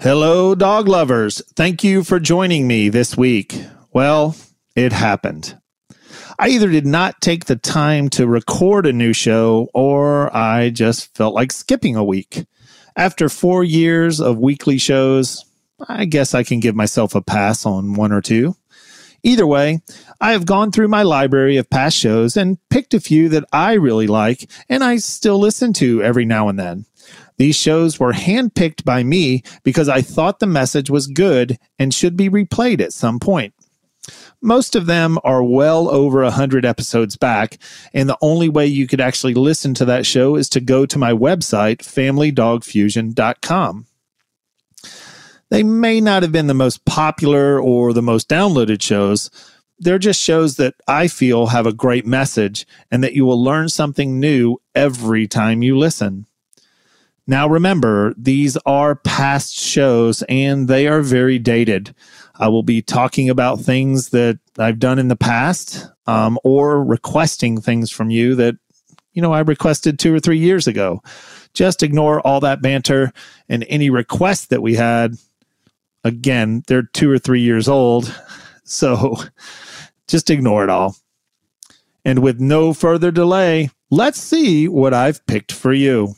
Hello, dog lovers. Thank you for joining me this week. Well, it happened. I either did not take the time to record a new show or I just felt like skipping a week. After four years of weekly shows, I guess I can give myself a pass on one or two. Either way, I have gone through my library of past shows and picked a few that I really like and I still listen to every now and then. These shows were handpicked by me because I thought the message was good and should be replayed at some point. Most of them are well over 100 episodes back, and the only way you could actually listen to that show is to go to my website, familydogfusion.com. They may not have been the most popular or the most downloaded shows. They're just shows that I feel have a great message and that you will learn something new every time you listen. Now, remember, these are past shows and they are very dated. I will be talking about things that I've done in the past um, or requesting things from you that, you know, I requested two or three years ago. Just ignore all that banter and any requests that we had. Again, they're two or three years old. So just ignore it all. And with no further delay, let's see what I've picked for you.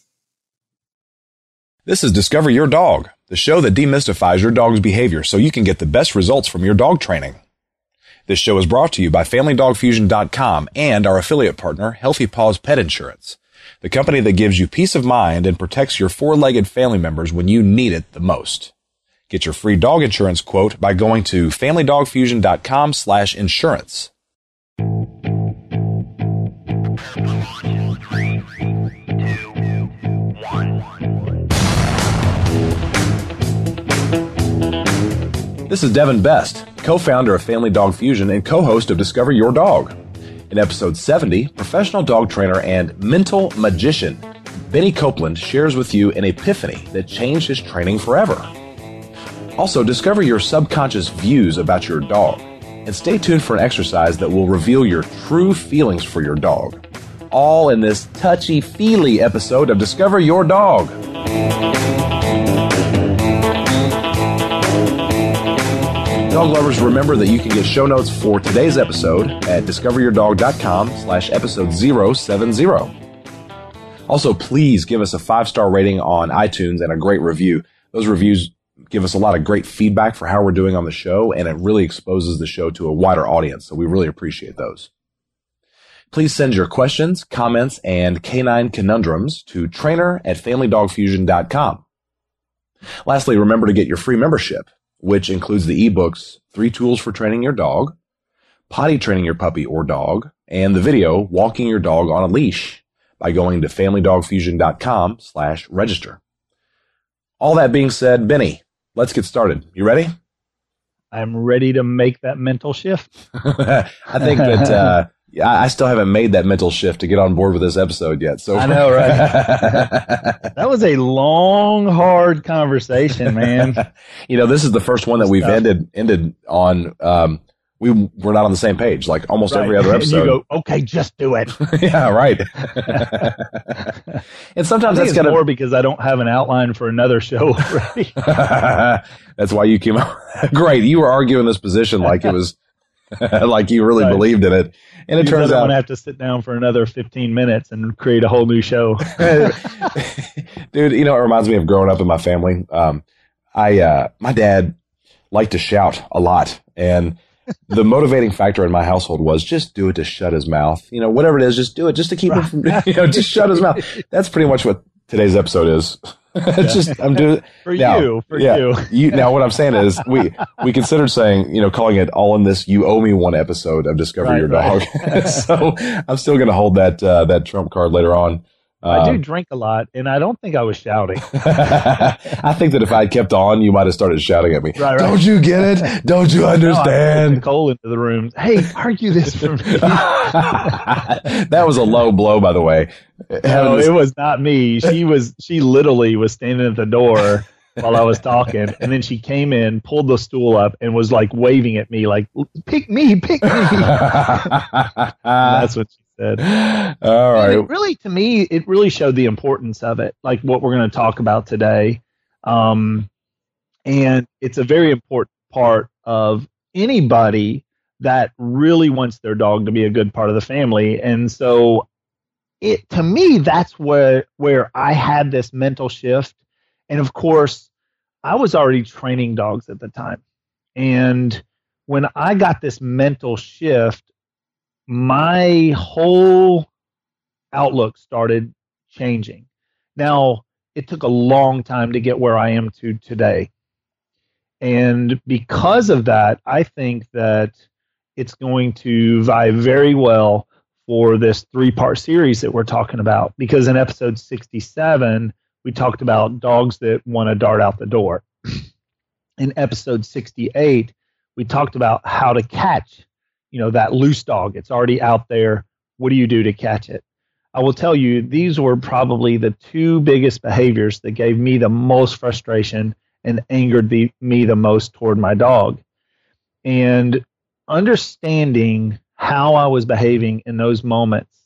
This is Discover Your Dog, the show that demystifies your dog's behavior so you can get the best results from your dog training. This show is brought to you by FamilyDogFusion.com and our affiliate partner, Healthy Paws Pet Insurance, the company that gives you peace of mind and protects your four-legged family members when you need it the most. Get your free dog insurance quote by going to FamilyDogFusion.com slash insurance. This is Devin Best, co-founder of Family Dog Fusion and co-host of Discover Your Dog. In episode 70, professional dog trainer and mental magician Benny Copeland shares with you an epiphany that changed his training forever. Also, discover your subconscious views about your dog and stay tuned for an exercise that will reveal your true feelings for your dog. All in this touchy-feely episode of Discover Your Dog. Dog lovers, remember that you can get show notes for today's episode at discoveryourdog.com slash episode 070. Also, please give us a five-star rating on iTunes and a great review. Those reviews give us a lot of great feedback for how we're doing on the show, and it really exposes the show to a wider audience, so we really appreciate those. Please send your questions, comments, and canine conundrums to trainer at familydogfusion.com. Lastly, remember to get your free membership which includes the ebooks, Three Tools for Training Your Dog, Potty Training Your Puppy or Dog, and the video, Walking Your Dog on a Leash by going to familydogfusion.com slash register. All that being said, Benny, let's get started. You ready? I'm ready to make that mental shift. I think that uh, I still haven't made that mental shift to get on board with this episode yet. So I know, right? that was a long, hard conversation, man. you know, this is the first one that we've ended ended on. Um, we we're not on the same page, like almost right. every other episode. Go, okay, just do it. yeah, right. and sometimes that's kind of more because I don't have an outline for another show already. that's why you came out. Great, you were arguing this position like it was like you really right. believed in it. And it turns out I have to sit down for another 15 minutes and create a whole new show. Dude, you know, it reminds me of growing up in my family. Um, I, uh, my dad liked to shout a lot and the motivating factor in my household was just do it to shut his mouth. You know, whatever it is, just do it just to keep him from, you know, just shut his mouth. That's pretty much what today's episode is. It's just I'm doing for now, you, for yeah, you. you. Now, what I'm saying is, we we considered saying, you know, calling it all in this. You owe me one episode of Discover right, Your Dog. Right. so I'm still going to hold that uh, that trump card later on. I do um, drink a lot, and I don't think I was shouting. I think that if I had kept on, you might have started shouting at me. Right, right. Don't you get it? Don't you understand? No, Nicole into the room. Hey, argue this for me. that was a low blow, by the way. No, it was not me. She was. She literally was standing at the door while I was talking, and then she came in, pulled the stool up, and was like waving at me, like "Pick me, pick me." that's what she said. All right. it really, to me, it really showed the importance of it, like what we're going to talk about today. Um, And it's a very important part of anybody that really wants their dog to be a good part of the family. And so it to me that's where where I had this mental shift. And of course, I was already training dogs at the time. And when I got this mental shift, my whole outlook started changing. Now, it took a long time to get where I am to today. And because of that, I think that it's going to vie very well for this three part series that we're talking about. Because in episode 67, we talked about dogs that want to dart out the door. In episode 68, we talked about how to catch, you know, that loose dog. It's already out there. What do you do to catch it? I will tell you, these were probably the two biggest behaviors that gave me the most frustration and angered the, me the most toward my dog. And understanding how I was behaving in those moments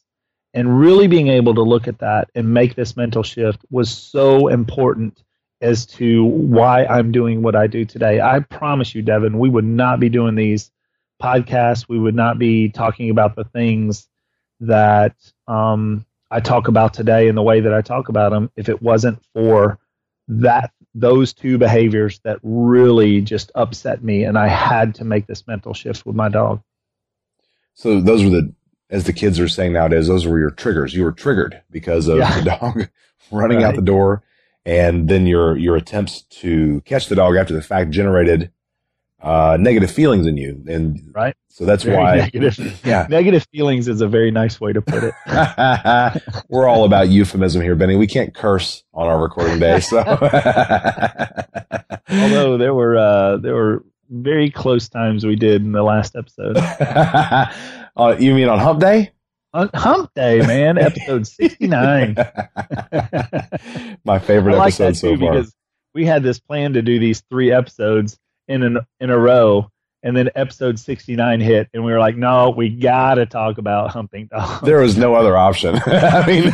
and really being able to look at that and make this mental shift was so important as to why I'm doing what I do today. I promise you, Devin, we would not be doing these podcasts. We would not be talking about the things that um, I talk about today in the way that I talk about them if it wasn't for that those two behaviors that really just upset me and I had to make this mental shift with my dog. So those were the as the kids are saying nowadays, those were your triggers. You were triggered because of yeah. the dog running right. out the door and then your your attempts to catch the dog after the fact generated uh, negative feelings in you, and right. So that's very why negative. Yeah, negative feelings is a very nice way to put it. We're all about euphemism here, Benny. We can't curse on our recording day, so. Although there were uh, there were very close times we did in the last episode. uh, you mean on Hump Day? On Hump Day, man, episode sixty nine. My favorite like episode so far. Because we had this plan to do these three episodes in an, in a row. And then episode 69 hit and we were like no we gotta talk about humping dogs. There was no other option. I mean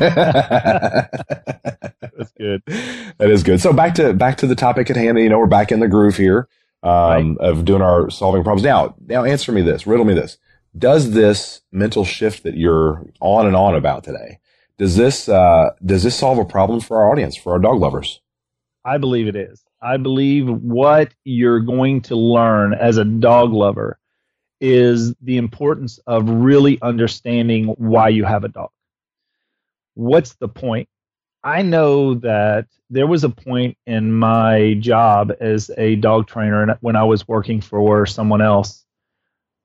that's good. That is good. So back to back to the topic at hand. You know we're back in the groove here um, right. of doing our solving problems. Now now answer me this riddle me this. Does this mental shift that you're on and on about today does this uh, does this solve a problem for our audience for our dog lovers? I believe it is I believe what you're going to learn as a dog lover is the importance of really understanding why you have a dog. What's the point? I know that there was a point in my job as a dog trainer when I was working for someone else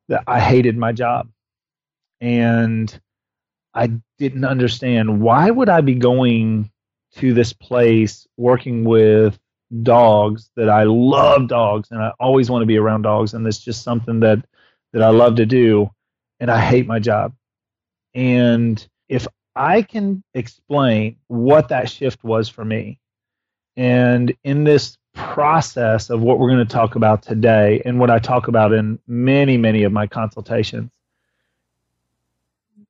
that I hated my job. And I didn't understand why would I be going to this place working with dogs that I love dogs and I always want to be around dogs and it's just something that that I love to do and I hate my job. And if I can explain what that shift was for me and in this process of what we're going to talk about today and what I talk about in many many of my consultations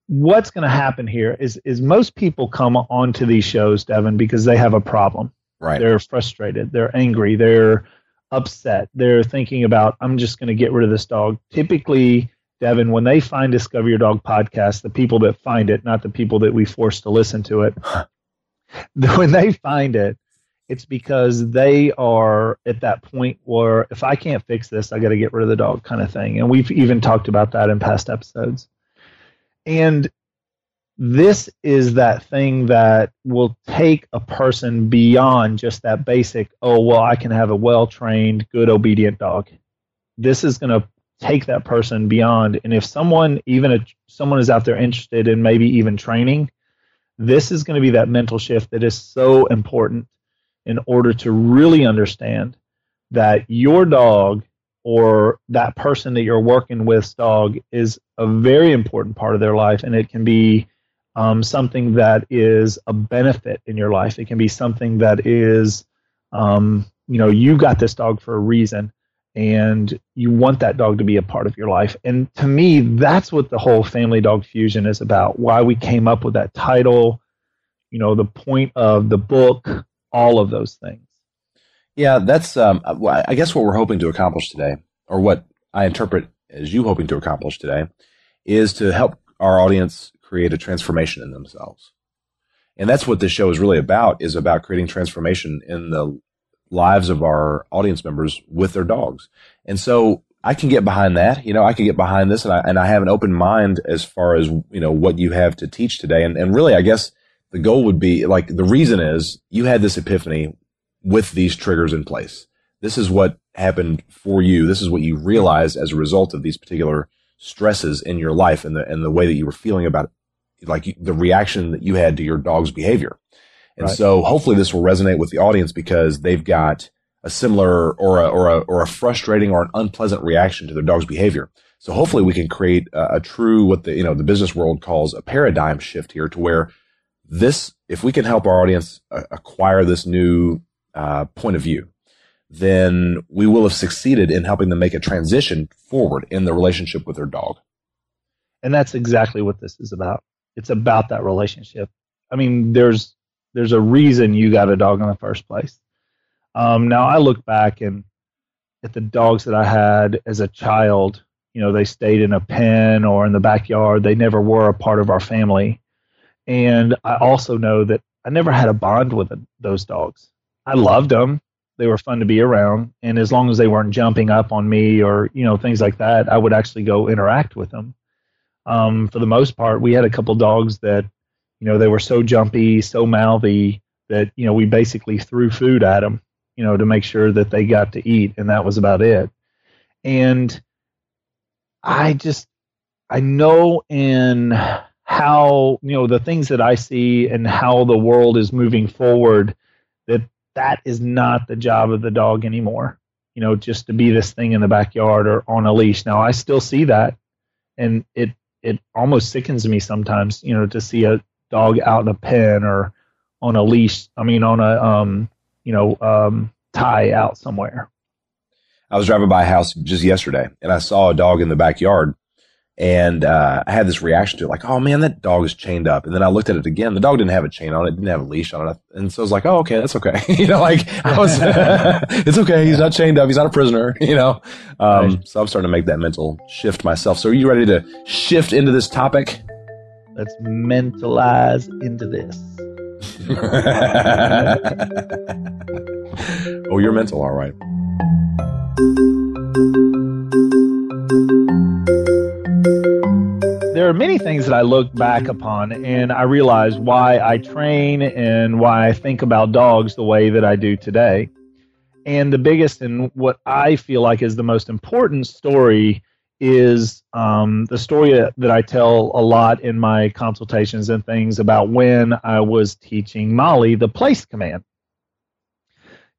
what's going to happen here is is most people come onto these shows Devin because they have a problem Right. They're frustrated. They're angry. They're upset. They're thinking about, I'm just going to get rid of this dog. Typically, Devin, when they find Discover Your Dog podcast, the people that find it, not the people that we force to listen to it, when they find it, it's because they are at that point where if I can't fix this, I got to get rid of the dog kind of thing. And we've even talked about that in past episodes. And this is that thing that will take a person beyond just that basic, oh, well, I can have a well trained, good, obedient dog. This is going to take that person beyond. And if someone, even a, someone is out there interested in maybe even training, this is going to be that mental shift that is so important in order to really understand that your dog or that person that you're working with's dog is a very important part of their life and it can be um, something that is a benefit in your life. It can be something that is, um, you know, you got this dog for a reason and you want that dog to be a part of your life. And to me, that's what the whole family dog fusion is about. Why we came up with that title, you know, the point of the book, all of those things. Yeah, that's. Um, I guess what we're hoping to accomplish today, or what I interpret as you hoping to accomplish today, is to help our audience create a transformation in themselves. And that's what this show is really about, is about creating transformation in the lives of our audience members with their dogs. And so I can get behind that. You know, I can get behind this and I, and I have an open mind as far as, you know, what you have to teach today. And, and really, I guess the goal would be like the reason is you had this epiphany with these triggers in place. This is what happened for you. This is what you realized as a result of these particular stresses in your life and the, and the way that you were feeling about it, like the reaction that you had to your dog's behavior. And right. so hopefully this will resonate with the audience because they've got a similar or a, or a, or a frustrating or an unpleasant reaction to their dog's behavior. So hopefully we can create a, a true, what the, you know, the business world calls a paradigm shift here to where this, if we can help our audience uh, acquire this new uh, point of view, then we will have succeeded in helping them make a transition forward in the relationship with their dog. And that's exactly what this is about. It's about that relationship. I mean, there's there's a reason you got a dog in the first place. Um, now I look back and at the dogs that I had as a child. You know, they stayed in a pen or in the backyard. They never were a part of our family. And I also know that I never had a bond with those dogs. I loved them. They were fun to be around. And as long as they weren't jumping up on me or, you know, things like that, I would actually go interact with them. Um, for the most part, we had a couple dogs that you know, they were so jumpy, so mouthy that, you know, we basically threw food at them, you know, to make sure that they got to eat. And that was about it. And I just, I know in how, you know, the things that I see and how the world is moving forward that is not the job of the dog anymore. You know, just to be this thing in the backyard or on a leash. Now I still see that and it it almost sickens me sometimes, you know, to see a dog out in a pen or on a leash. I mean, on a um, you know um, tie out somewhere. I was driving by a house just yesterday, and I saw a dog in the backyard, and uh, I had this reaction to it, like, "Oh man, that dog is chained up." And then I looked at it again. The dog didn't have a chain on it, didn't have a leash on it, and so I was like, "Oh, okay, that's okay." you know, like I was, it's okay. He's not chained up. He's not a prisoner. You know, um, right. so I'm starting to make that mental shift myself. So, are you ready to shift into this topic? Let's mentalize into this. oh, you're mental, all right. There are many things that I look back upon and I realize why I train and why I think about dogs the way that I do today. And the biggest and what I feel like is the most important story is um, the story that I tell a lot in my consultations and things about when I was teaching Molly the place command.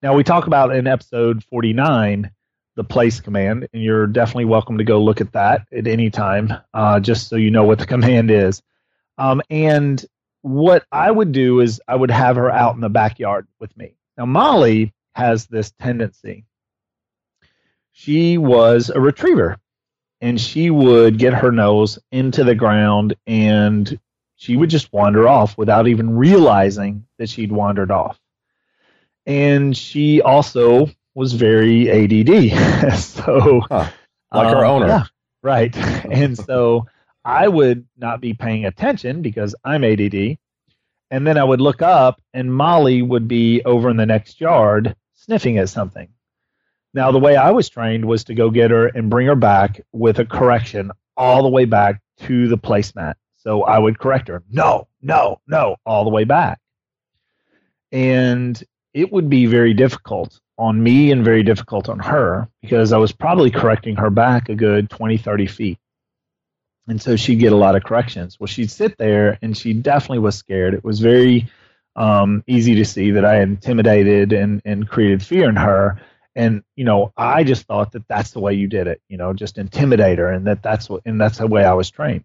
Now, we talk about in episode 49 the place command, and you're definitely welcome to go look at that at any time, uh, just so you know what the command is. Um, and what I would do is I would have her out in the backyard with me. Now, Molly has this tendency. She was a retriever and she would get her nose into the ground and she would just wander off without even realizing that she'd wandered off. And she also was very ADD. so, huh. like um, her owner. Yeah, right. and so I would not be paying attention because I'm ADD. And then I would look up and Molly would be over in the next yard sniffing at something. Now, the way I was trained was to go get her and bring her back with a correction all the way back to the placemat. So I would correct her, no, no, no, all the way back. And it would be very difficult on me and very difficult on her because I was probably correcting her back a good 20, 30 feet. And so she'd get a lot of corrections. Well, she'd sit there and she definitely was scared. It was very um, easy to see that I intimidated and, and created fear in her and you know i just thought that that's the way you did it you know just intimidate her and that that's what and that's the way i was trained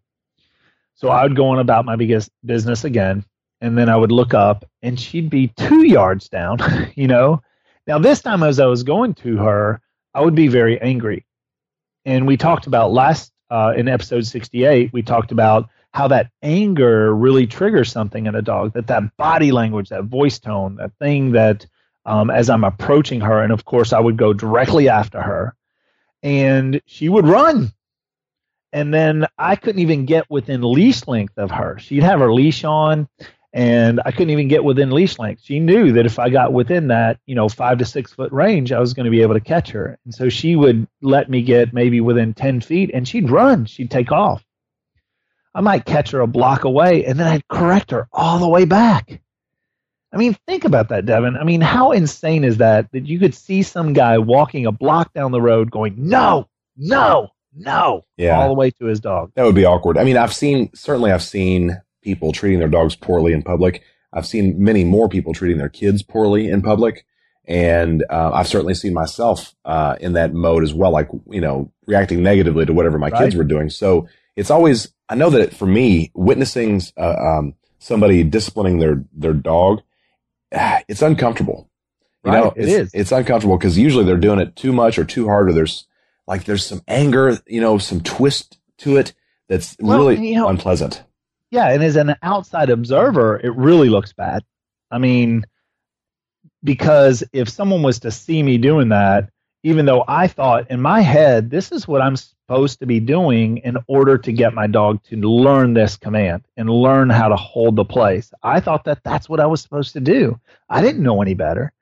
so i would go on about my biggest business again and then i would look up and she'd be two yards down you know now this time as i was going to her i would be very angry and we talked about last uh, in episode 68 we talked about how that anger really triggers something in a dog that that body language that voice tone that thing that um, as I'm approaching her. And of course, I would go directly after her and she would run. And then I couldn't even get within leash length of her. She'd have her leash on and I couldn't even get within leash length. She knew that if I got within that, you know, five to six foot range, I was going to be able to catch her. And so she would let me get maybe within 10 feet and she'd run, she'd take off. I might catch her a block away and then I'd correct her all the way back. I mean, think about that, Devin. I mean, how insane is that that you could see some guy walking a block down the road going, no, no, no, Yeah. all the way to his dog. That would be awkward. I mean, I've seen, certainly I've seen people treating their dogs poorly in public. I've seen many more people treating their kids poorly in public. And uh, I've certainly seen myself uh, in that mode as well, like, you know, reacting negatively to whatever my Right. kids were doing. So it's always, I know that for me, witnessing uh, um, somebody disciplining their, their dog, it's uncomfortable. You know, Right, it it's, is. it's uncomfortable because usually they're doing it too much or too hard, or there's like there's some anger, you know, some twist to it that's Well, really you know- unpleasant. Yeah, and as an outside observer, it really looks bad. I mean, because if someone was to see me doing that, even though I thought in my head, this is what I'm supposed to be doing in order to get my dog to learn this command and learn how to hold the place, I thought that that's what I was supposed to do. I didn't know any better.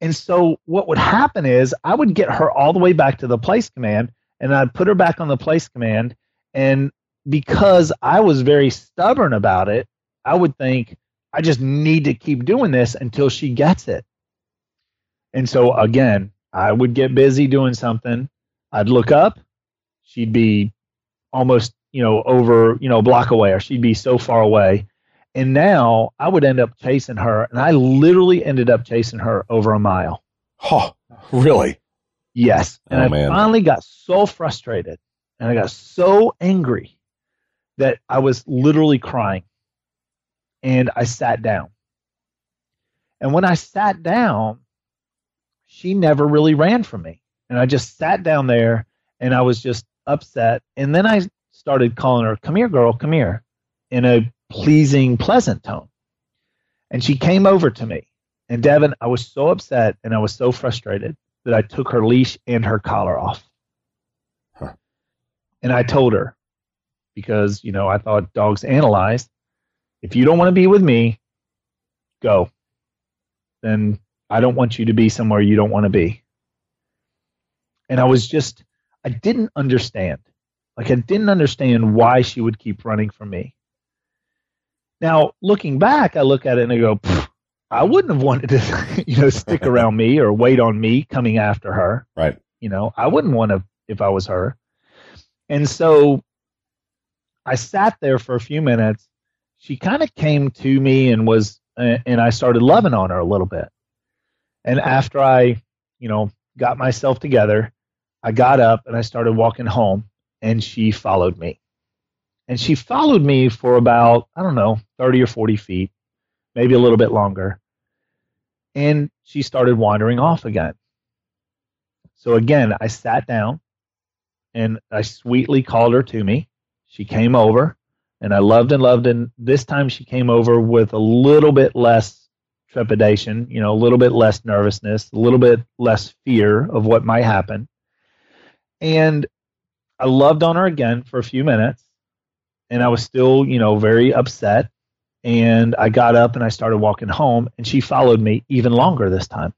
And so what would happen is I would get her all the way back to the place command and I'd put her back on the place command. And because I was very stubborn about it, I would think, I just need to keep doing this until she gets it. And so again, I would get busy doing something. I'd look up, she'd be almost, you know, over, you know, a block away, or she'd be so far away. And now I would end up chasing her, and I literally ended up chasing her over a mile. Oh, really? Yes. And Oh, I man. finally got so frustrated and I got so angry that I was literally crying. And I sat down. And when I sat down, she never really ran from me. And I just sat down there and I was just upset. And then I started calling her, Come here, girl, come here, in a pleasing, pleasant tone. And she came over to me. And Devin, I was so upset and I was so frustrated that I took her leash and her collar off. Huh. And I told her, because, you know, I thought dogs analyze, if you don't want to be with me, go. Then I don't want you to be somewhere you don't want to be. And I was just, I didn't understand. Like, I didn't understand why she would keep running from me. Now, looking back, I look at it and I go, I wouldn't have wanted to, you know, stick around me or wait on me coming after her. Right. You know, I wouldn't want to if I was her. And so I sat there for a few minutes. She kind of came to me and was, uh, and I started loving on her a little bit. And after I, you know, got myself together, I got up and I started walking home and she followed me. And she followed me for about, I don't know, 30 or 40 feet, maybe a little bit longer. And she started wandering off again. So again, I sat down and I sweetly called her to me. She came over and I loved and loved. And this time she came over with a little bit less trepidation, you know, a little bit less nervousness, a little bit less fear of what might happen. And I loved on her again for a few minutes and I was still, you know, very upset. And I got up and I started walking home and she followed me even longer this time.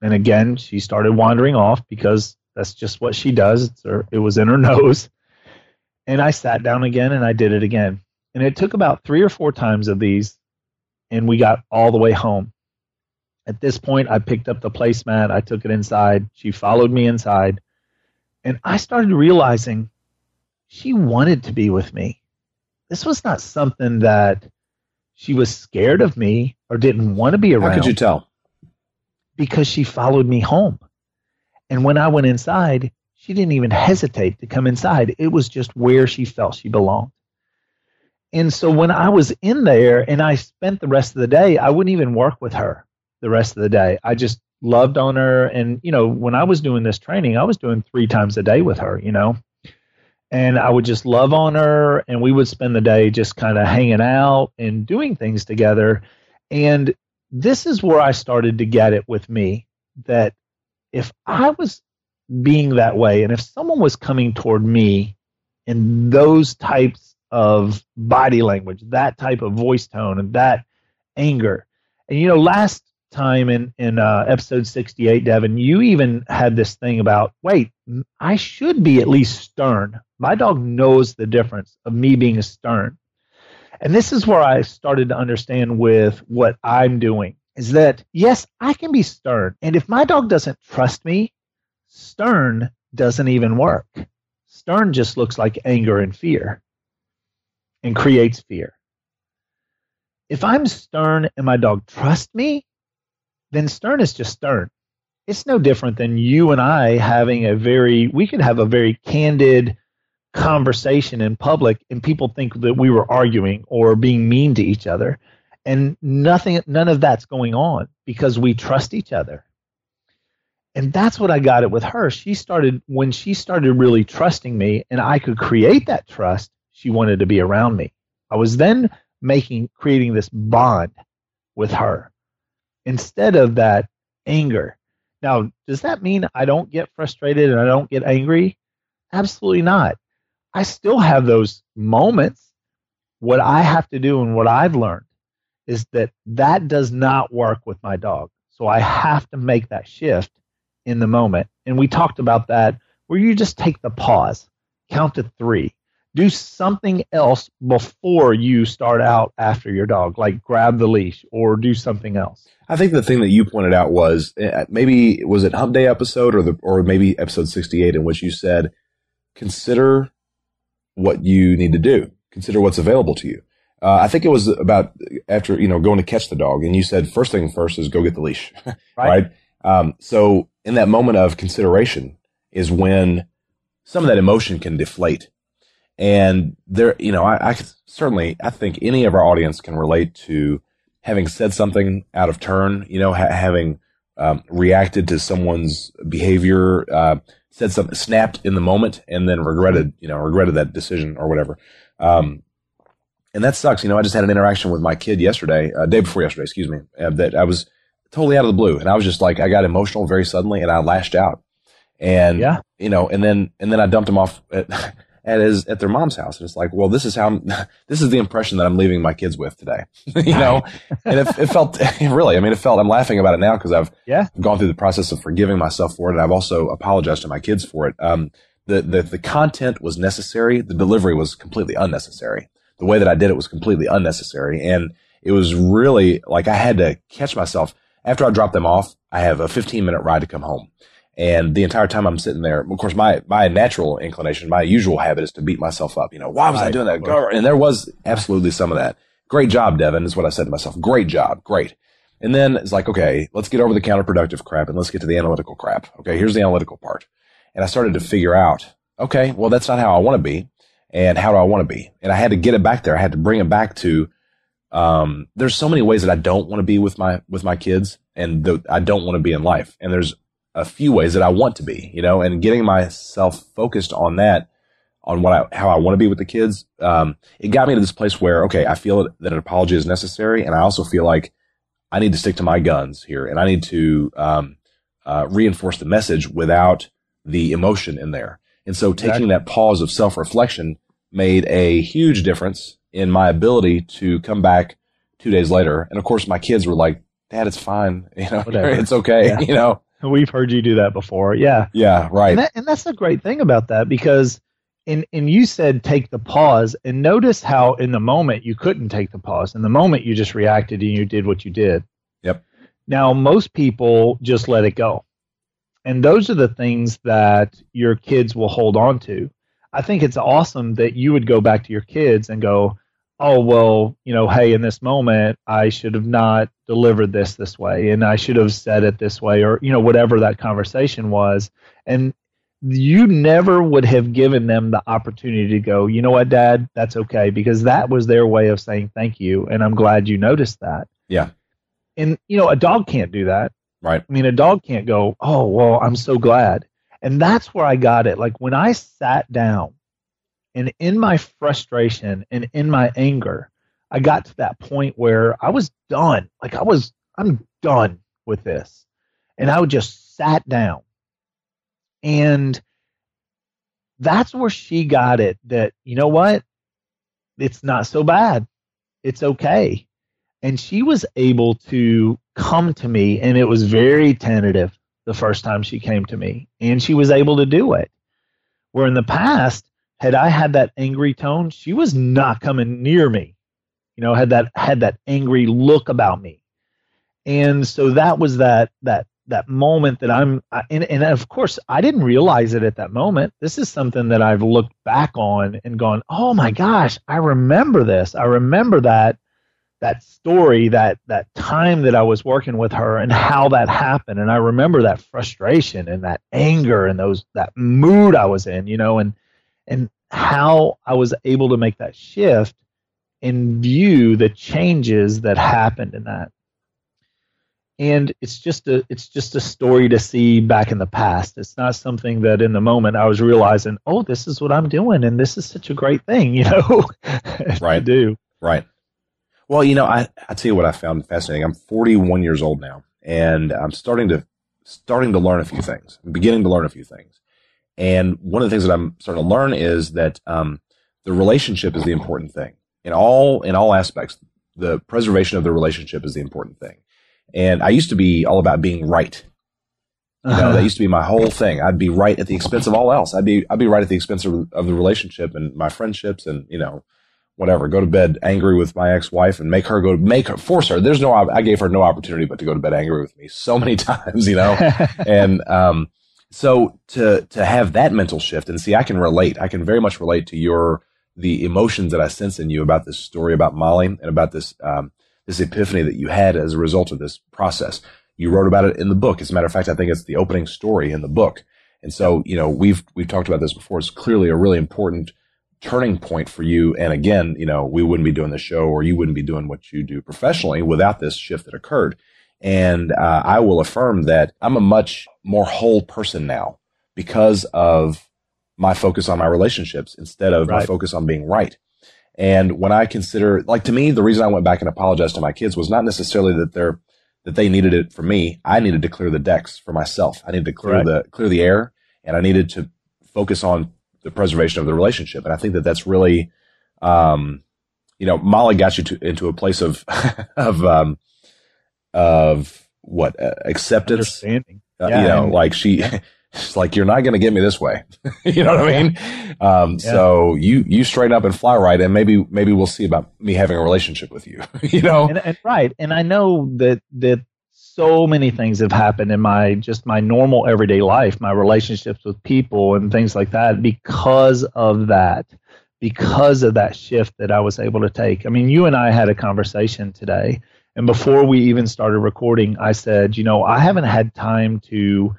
And again, she started wandering off because that's just what she does. Her, it was in her nose. And I sat down again and I did it again. And it took about three or four times of these, and we got all the way home. At this point, I picked up the placemat, I took it inside. She followed me inside. And I started realizing she wanted to be with me. This was not something that she was scared of me or didn't want to be around How could you tell? because she followed me home. And when I went inside, she didn't even hesitate to come inside. It was just where she felt she belonged. And so when I was in there and I spent the rest of the day, I wouldn't even work with her the rest of the day. I just loved on her. And, you know, when I was doing this training, I was doing three times a day with her, you know, and I would just love on her and we would spend the day just kind of hanging out and doing things together. And this is where I started to get it with me that if I was being that way. And if someone was coming toward me in those types of body language, that type of voice tone, and that anger. And you know, last time in in uh, episode 68 devin you even had this thing about wait i should be at least stern. My dog knows the difference of me being stern. And this is where i started to understand with what i'm doing is that yes i can be stern. And if my dog doesn't trust me stern doesn't even work stern just looks like anger and fear and creates fear if i'm stern and my dog trusts me then stern is just stern. It's no different than you and I having a very, we could have a very candid conversation in public and people think that we were arguing or being mean to each other. And nothing, none of that's going on because we trust each other. And that's what I got it with her. She started, when she started really trusting me and I could create that trust, she wanted to be around me. I was then making, creating this bond with her instead of that anger. Now, does that mean I don't get frustrated and I don't get angry? Absolutely not. I still have those moments. What I have to do and what I've learned is that that does not work with my dog. So I have to make that shift in the moment. And we talked about that where you just take the pause, count to three, do something else before you start out after your dog, like grab the leash or do something else. I think the thing that you pointed out was eh, maybe was it Hump Day episode or the or maybe episode sixty eight in which you said consider what you need to do, consider what's available to you. Uh, I think it was about after you know going to catch the dog, and you said first thing first is go get the leash, right? right? Um, so in that moment of consideration is when some of that emotion can deflate and there, you know, I, I certainly, I think any of our audience can relate to having said something out of turn, you know, ha- having um, reacted to someone's behavior, uh, said something, snapped in the moment, and then regretted, you know, regretted that decision or whatever. Um, and that sucks. You know, I just had an interaction with my kid yesterday, uh, day before yesterday, excuse me, uh, that I was totally out of the blue, and I was just like, I got emotional very suddenly, and I lashed out, and yeah, you know, and then and then I dumped him off. At, at his at their mom's house, and it's like, well, this is how I'm, this is the impression that I'm leaving my kids with today, you know. and it, it, felt really, I mean, it felt. I'm laughing about it now because I've yeah. gone through the process of forgiving myself for it, and I've also apologized to my kids for it. Um, the the the content was necessary, the delivery was completely unnecessary. The way that I did it was completely unnecessary, and it was really like I had to catch myself after I drop them off. I have a 15 minute ride to come home. And the entire time I'm sitting there, of course, my, my natural inclination, my usual habit is to beat myself up. You know, why was I doing that? And there was absolutely some of that. Great job, Devin, is what I said to myself. Great job. Great. And then it's like, okay, let's get over the counterproductive crap and let's get to the analytical crap. Okay, here's the analytical part. And I started to figure out, okay, well, that's not how I want to be. And how do I want to be? And I had to get it back there. I had to bring it back to, um, there's so many ways that I don't want to be with my, with my kids and the, I don't want to be in life. And there's a few ways that I want to be, you know, and getting myself focused on that, on what I, how I want to be with the kids. Um, it got me to this place where, okay, I feel that an apology is necessary. And I also feel like I need to stick to my guns here and I need to, um, uh, reinforce the message without the emotion in there. And so taking exactly. that pause of self reflection made a huge difference in my ability to come back two days later. And of course, my kids were like, Dad, it's fine. You know, Whatever. it's okay. Yeah. You know, We've heard you do that before. Yeah. Yeah, right. And, that, and that's the great thing about that because and and you said take the pause and notice how in the moment you couldn't take the pause. In the moment you just reacted and you did what you did. Yep. Now most people just let it go. And those are the things that your kids will hold on to. I think it's awesome that you would go back to your kids and go, oh well you know hey in this moment i should have not delivered this this way and i should have said it this way or you know whatever that conversation was. And you never would have given them the opportunity to go you know what dad? That's okay because that was their way of saying thank you and i'm glad you noticed that. Yeah. And you know a dog can't do that. Right. I mean a dog can't go oh well i'm so glad and that's where i got it like when i sat down and in my frustration and in my anger, I got to that point where I was done. Like I was, I'm done with this. And I would just sat down. And that's where she got it that, you know what? It's not so bad. It's okay. And she was able to come to me, and it was very tentative the first time she came to me, and she was able to do it. Where in the past, had I had that angry tone, she was not coming near me. You know, had that had that angry look about me. And so that was that that that moment that I'm and, and of course I didn't realize it at that moment. This is something that I've looked back on and gone, "Oh my gosh, I remember this. I remember that that story, that that time that I was working with her and how that happened. And I remember that frustration and that anger and those that mood I was in, you know, and and how I was able to make that shift and view the changes that happened in that. And it's just a it's just a story to see back in the past. It's not something that in the moment I was realizing, oh, this is what I'm doing and this is such a great thing, you know, right. to do. Right. Well, you know, I I tell you what I found fascinating. I'm 41 years old now, and I'm starting to starting to learn a few things. I'm beginning to learn a few things, and one of the things that I'm starting to learn is that um, the relationship is the important thing in all in all aspects. The preservation of the relationship is the important thing. And I used to be all about being right. You know, uh-huh. that used to be my whole thing. I'd be right at the expense of all else. I'd be I'd be right at the expense of, of the relationship and my friendships and you know whatever, go to bed angry with my ex-wife and make her go make her force her. There's no, I gave her no opportunity but to go to bed angry with me so many times, you know? and, um, so to, to have that mental shift and see, I can relate. I can very much relate to your, the emotions that I sense in you about this story about Molly and about this, um, this epiphany that you had as a result of this process. You wrote about it in the book. As a matter of fact, I think it's the opening story in the book. And so, you know, we've, we've talked about this before. It's clearly a really important turning point for you. And again, you know, we wouldn't be doing the show or you wouldn't be doing what you do professionally without this shift that occurred. And uh, I will affirm that I'm a much more whole person now because of my focus on my relationships instead of right. my focus on being right. And when I consider, like to me, the reason I went back and apologized to my kids was not necessarily that they're that they needed it for me. I needed to clear the decks for myself. I needed to clear the clear the air, and I needed to focus on the preservation of the relationship. And I think that that's really, um, you know, Molly got you to, into a place of, of, um, of what uh, acceptance, understanding. Uh, yeah, you know, like she, she's like, you're not going to get me this way. you know what I mean? Um, yeah. so you, you straighten up and fly right. And maybe, maybe we'll see about me having a relationship with you, you know? And, and, right. And I know that, that so many things have happened in my just my normal everyday life, my relationships with people and things like that because of that, because of that shift that I was able to take. I mean, you and I had a conversation today, and before we even started recording, I said, you know, I haven't had time to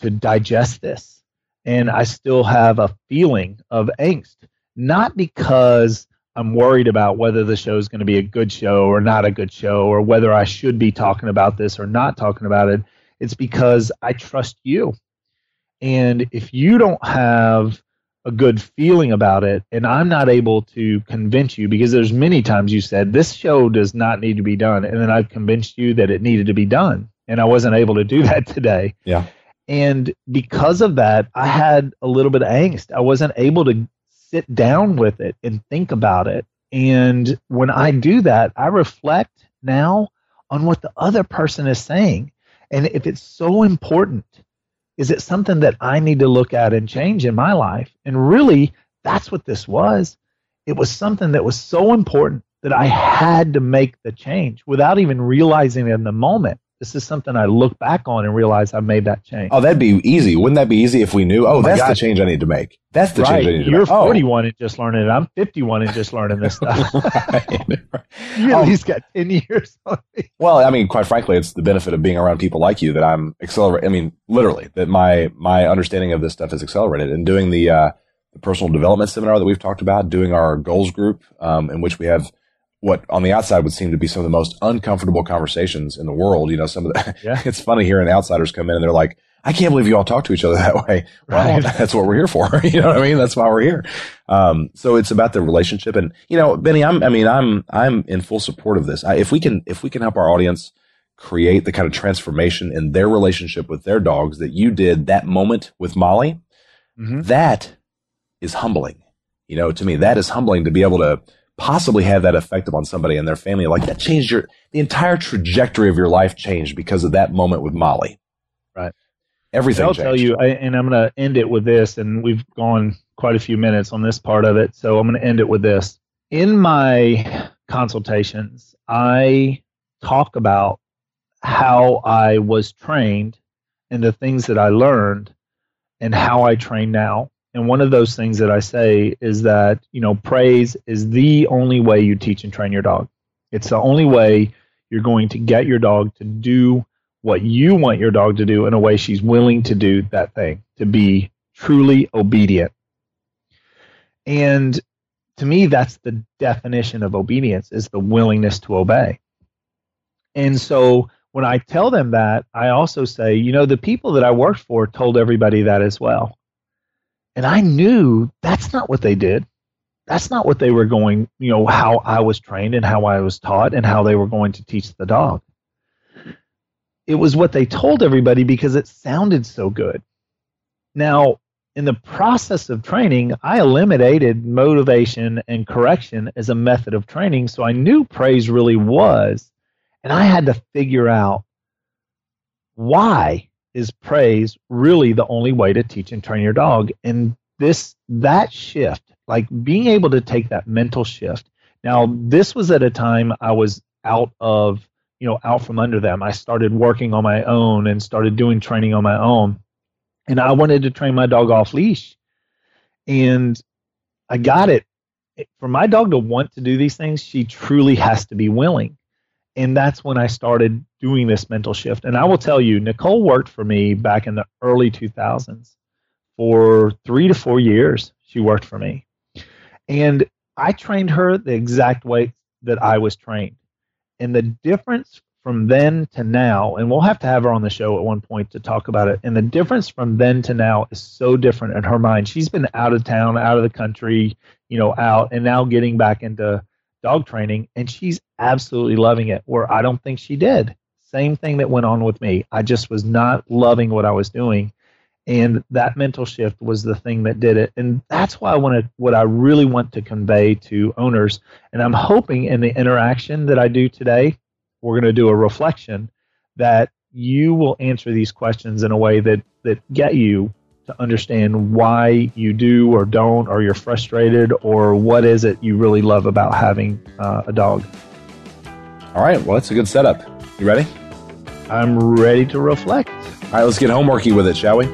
to digest this, and I still have a feeling of angst, not because I'm worried about whether the show is going to be a good show or not a good show, or whether I should be talking about this or not talking about it. It's because I trust you. And if you don't have a good feeling about it, and I'm not able to convince you, because there's many times you said this show does not need to be done, and then I've convinced you that it needed to be done, and I wasn't able to do that today. Yeah. And because of that, I had a little bit of angst. I wasn't able to sit down with it and think about it. And when I do that, I reflect now on what the other person is saying. And if it's so important, is it something that I need to look at and change in my life? And really, that's what this was. It was something that was so important that I had to make the change without even realizing it in the moment this is something I look back on and realize I made that change. Oh, that'd be easy. Wouldn't that be easy if we knew? Oh, oh that's God. the change I need to make. That's the right. change I need to You're make. You're 41 oh. and just learning it. I'm 51 and just learning this stuff. You at um, least got 10 years on me. Well, I mean, quite frankly, it's the benefit of being around people like you that I'm accelerating. I mean, literally, that my my understanding of this stuff is accelerated. And doing the uh, the personal development seminar that we've talked about, doing our goals group, um, in which we have what on the outside would seem to be some of the most uncomfortable conversations in the world. You know, some of the, yeah. it's funny hearing outsiders come in and they're like, I can't believe you all talk to each other that way. Well, right. that's what we're here for. you know what I mean? That's why we're here. Um, so it's about the relationship. And, you know, Benny, I'm, I mean, I'm, I'm in full support of this. I, if we can, if we can help our audience create the kind of transformation in their relationship with their dogs that you did that moment with Molly, mm-hmm. that is humbling. You know, to me, that is humbling to be able to possibly have that effect upon somebody and their family. Like that changed your, the entire trajectory of your life changed because of that moment with Molly. Right. Everything. I'll changed. tell you, I, and I'm going to end it with this, and we've gone quite a few minutes on this part of it. So I'm going to end it with this. In my consultations, I talk about how I was trained and the things that I learned and how I train now. And one of those things that I say is that, you know, praise is the only way you teach and train your dog. It's the only way you're going to get your dog to do what you want your dog to do in a way she's willing to do that thing, to be truly obedient. And to me, that's the definition of obedience is the willingness to obey. And so when I tell them that, I also say, you know, the people that I worked for told everybody that as well. And I knew that's not what they did. That's not what they were going, you know, how I was trained and how I was taught and how they were going to teach the dog. It was what they told everybody because it sounded so good. Now, in the process of training, I eliminated motivation and correction as a method of training. So I knew praise really was. And I had to figure out why is praise really the only way to teach and train your dog? And this, that shift, like being able to take that mental shift. Now, this was at a time I was out of, you know, out from under them. I started working on my own and started doing training on my own and I wanted to train my dog off leash. And I got it. For my dog to want to do these things, she truly has to be willing. And that's when I started doing this mental shift. And I will tell you, Nicole worked for me back in the early 2000s for three to four years. She worked for me. And I trained her the exact way that I was trained. And the difference from then to now, and we'll have to have her on the show at one point to talk about it. And the difference from then to now is so different in her mind. She's been out of town, out of the country, you know, out, and now getting back into dog training, and she's absolutely loving it. Where I don't think she did. Same thing that went on with me. I just was not loving what I was doing. And that mental shift was the thing that did it. And that's why I wanted what I really want to convey to owners. And I'm hoping in the interaction that I do today we're going to do a reflection that you will answer these questions in a way that, that get you to understand why you do or don't, or you're frustrated, or what is it you really love about having uh, a dog. All right, well, that's a good setup. You ready? I'm ready to reflect. All right, let's get homeworky with it, shall we?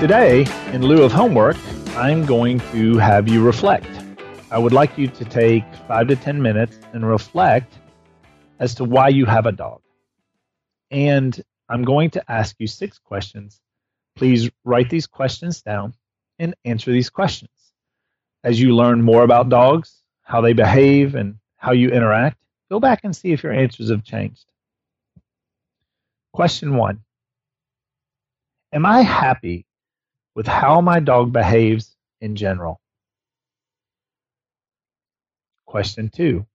Today, in lieu of homework, I'm going to have you reflect. I would like you to take five to 10 minutes and reflect as to why you have a dog. And I'm going to ask you six questions. Please write these questions down and answer these questions. As you learn more about dogs, how they behave, and how you interact, go back and see if your answers have changed. Question one Am I happy with how my dog behaves in general? Question two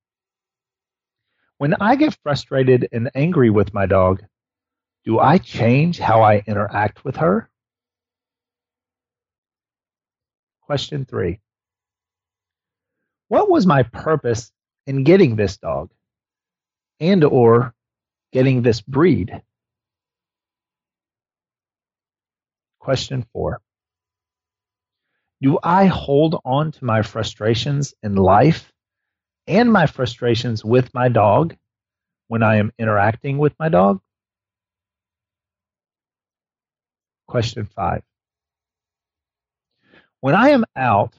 When I get frustrated and angry with my dog, do I change how I interact with her? Question three What was my purpose in getting this dog and or getting this breed? Question four Do I hold on to my frustrations in life and my frustrations with my dog when I am interacting with my dog? Question five. When I am out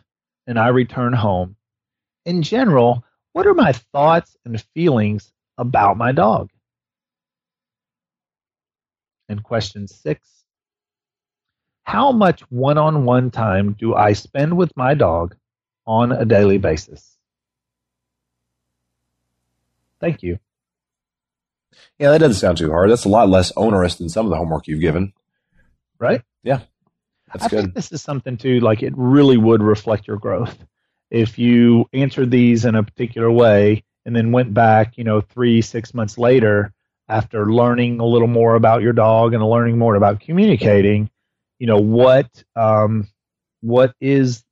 and I return home, in general, what are my thoughts and feelings about my dog? And question six. How much one on one time do I spend with my dog on a daily basis? Thank you. Yeah, that doesn't sound too hard. That's a lot less onerous than some of the homework you've given. Right? Yeah. That's I good. think this is something too, like it really would reflect your growth. if you answered these in a particular way and then went back, you know, three, six months later after learning a little more about your dog and learning more about communicating, you know, what um, what is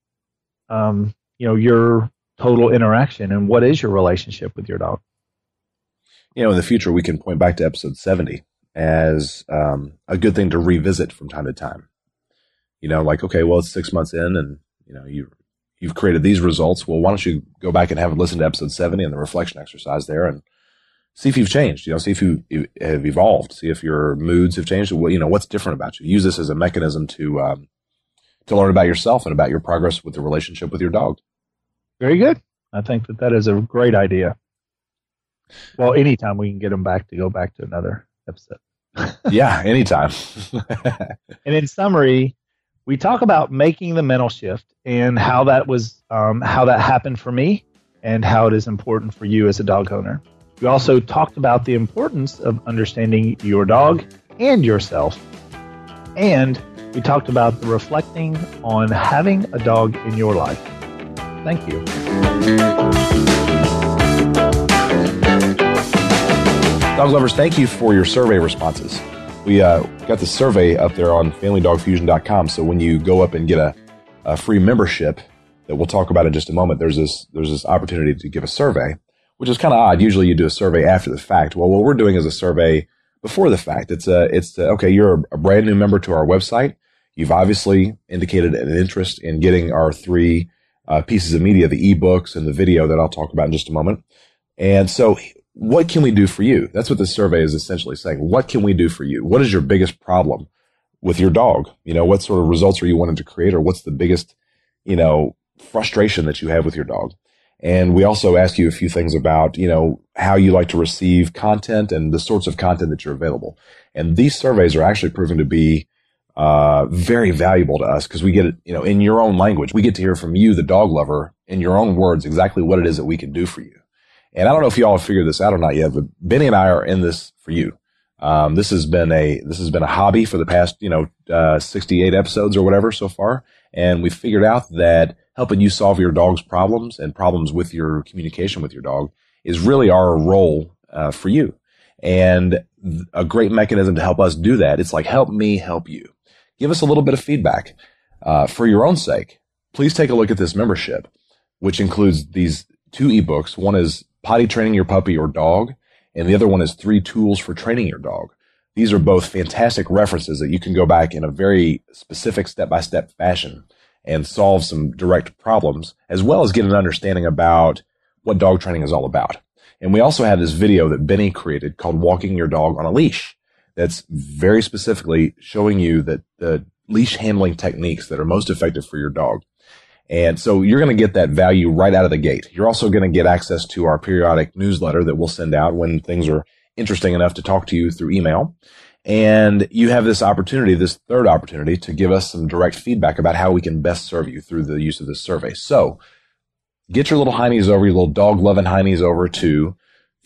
um, you know your total interaction and what is your relationship with your dog? You know, in the future, we can point back to episode 70 as um, a good thing to revisit from time to time. You know, like, okay, well, it's six months in and, you know, you, you've created these results. Well, why don't you go back and have a listen to episode 70 and the reflection exercise there and see if you've changed, you know, see if you have evolved, see if your moods have changed. What, you know, what's different about you? Use this as a mechanism to, um, to learn about yourself and about your progress with the relationship with your dog. Very good. I think that that is a great idea. Well, anytime we can get them back to go back to another episode. yeah, anytime. and in summary, we talk about making the mental shift and how that was um, how that happened for me and how it is important for you as a dog owner. We also talked about the importance of understanding your dog and yourself. And we talked about the reflecting on having a dog in your life. Thank you. Dog lovers, thank you for your survey responses. We uh, got the survey up there on FamilyDogFusion.com. So when you go up and get a, a free membership that we'll talk about in just a moment, there's this there's this opportunity to give a survey, which is kind of odd. Usually you do a survey after the fact. Well, what we're doing is a survey before the fact. It's a it's a, okay. You're a brand new member to our website. You've obviously indicated an interest in getting our three uh, pieces of media, the ebooks and the video that I'll talk about in just a moment. And so what can we do for you? That's what the survey is essentially saying. What can we do for you? What is your biggest problem with your dog? You know, what sort of results are you wanting to create or what's the biggest, you know, frustration that you have with your dog? And we also ask you a few things about, you know, how you like to receive content and the sorts of content that you're available. And these surveys are actually proving to be uh, very valuable to us because we get it, you know, in your own language. We get to hear from you, the dog lover, in your own words, exactly what it is that we can do for you. And I don't know if you all have figured this out or not yet, but Benny and I are in this for you. Um, this has been a this has been a hobby for the past you know uh, 68 episodes or whatever so far, and we figured out that helping you solve your dog's problems and problems with your communication with your dog is really our role uh, for you, and a great mechanism to help us do that. It's like help me help you. Give us a little bit of feedback uh, for your own sake. Please take a look at this membership, which includes these two ebooks. One is potty training your puppy or dog, and the other one is three tools for training your dog. These are both fantastic references that you can go back in a very specific step by step fashion and solve some direct problems, as well as get an understanding about what dog training is all about. And we also have this video that Benny created called Walking Your Dog on a Leash that's very specifically showing you that the leash handling techniques that are most effective for your dog. And so you're going to get that value right out of the gate. You're also going to get access to our periodic newsletter that we'll send out when things are interesting enough to talk to you through email. And you have this opportunity, this third opportunity to give us some direct feedback about how we can best serve you through the use of this survey. So get your little heinies over, your little dog loving heinies over to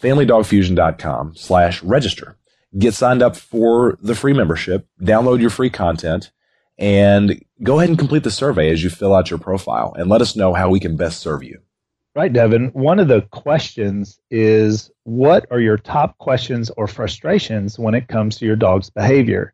familydogfusion.com slash register. Get signed up for the free membership, download your free content, and go ahead and complete the survey as you fill out your profile and let us know how we can best serve you. Right, Devin. One of the questions is what are your top questions or frustrations when it comes to your dog's behavior?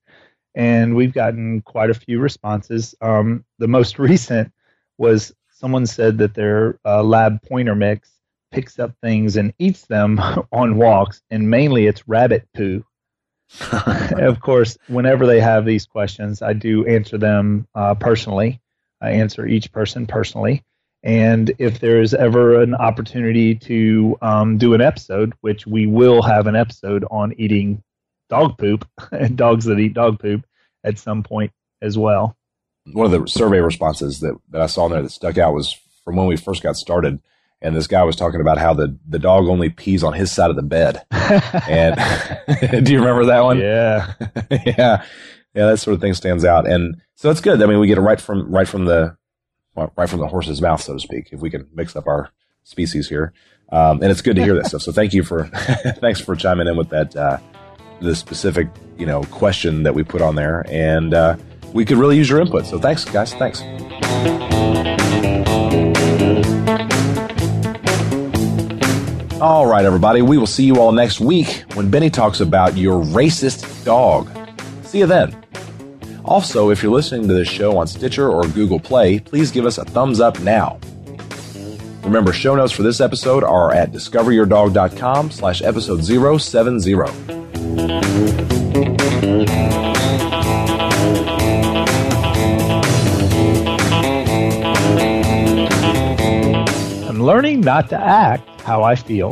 And we've gotten quite a few responses. Um, the most recent was someone said that their uh, lab pointer mix picks up things and eats them on walks, and mainly it's rabbit poo. of course, whenever they have these questions, I do answer them uh, personally. I answer each person personally. And if there is ever an opportunity to um, do an episode, which we will have an episode on eating dog poop and dogs that eat dog poop at some point as well. One of the survey responses that, that I saw in there that stuck out was from when we first got started and this guy was talking about how the, the dog only pees on his side of the bed. and do you remember that one? Yeah. yeah. Yeah, that sort of thing stands out. And so it's good. I mean, we get it right from right from the right from the horse's mouth, so to speak, if we can mix up our species here. Um, and it's good to hear that stuff. So thank you for thanks for chiming in with that uh, the specific, you know, question that we put on there. And uh, we could really use your input. So thanks, guys. Thanks. All right, everybody. We will see you all next week when Benny talks about your racist dog. See you then. Also, if you're listening to this show on Stitcher or Google Play, please give us a thumbs up now. Remember, show notes for this episode are at discoveryourdog.com slash episode 070. I'm learning not to act how I feel.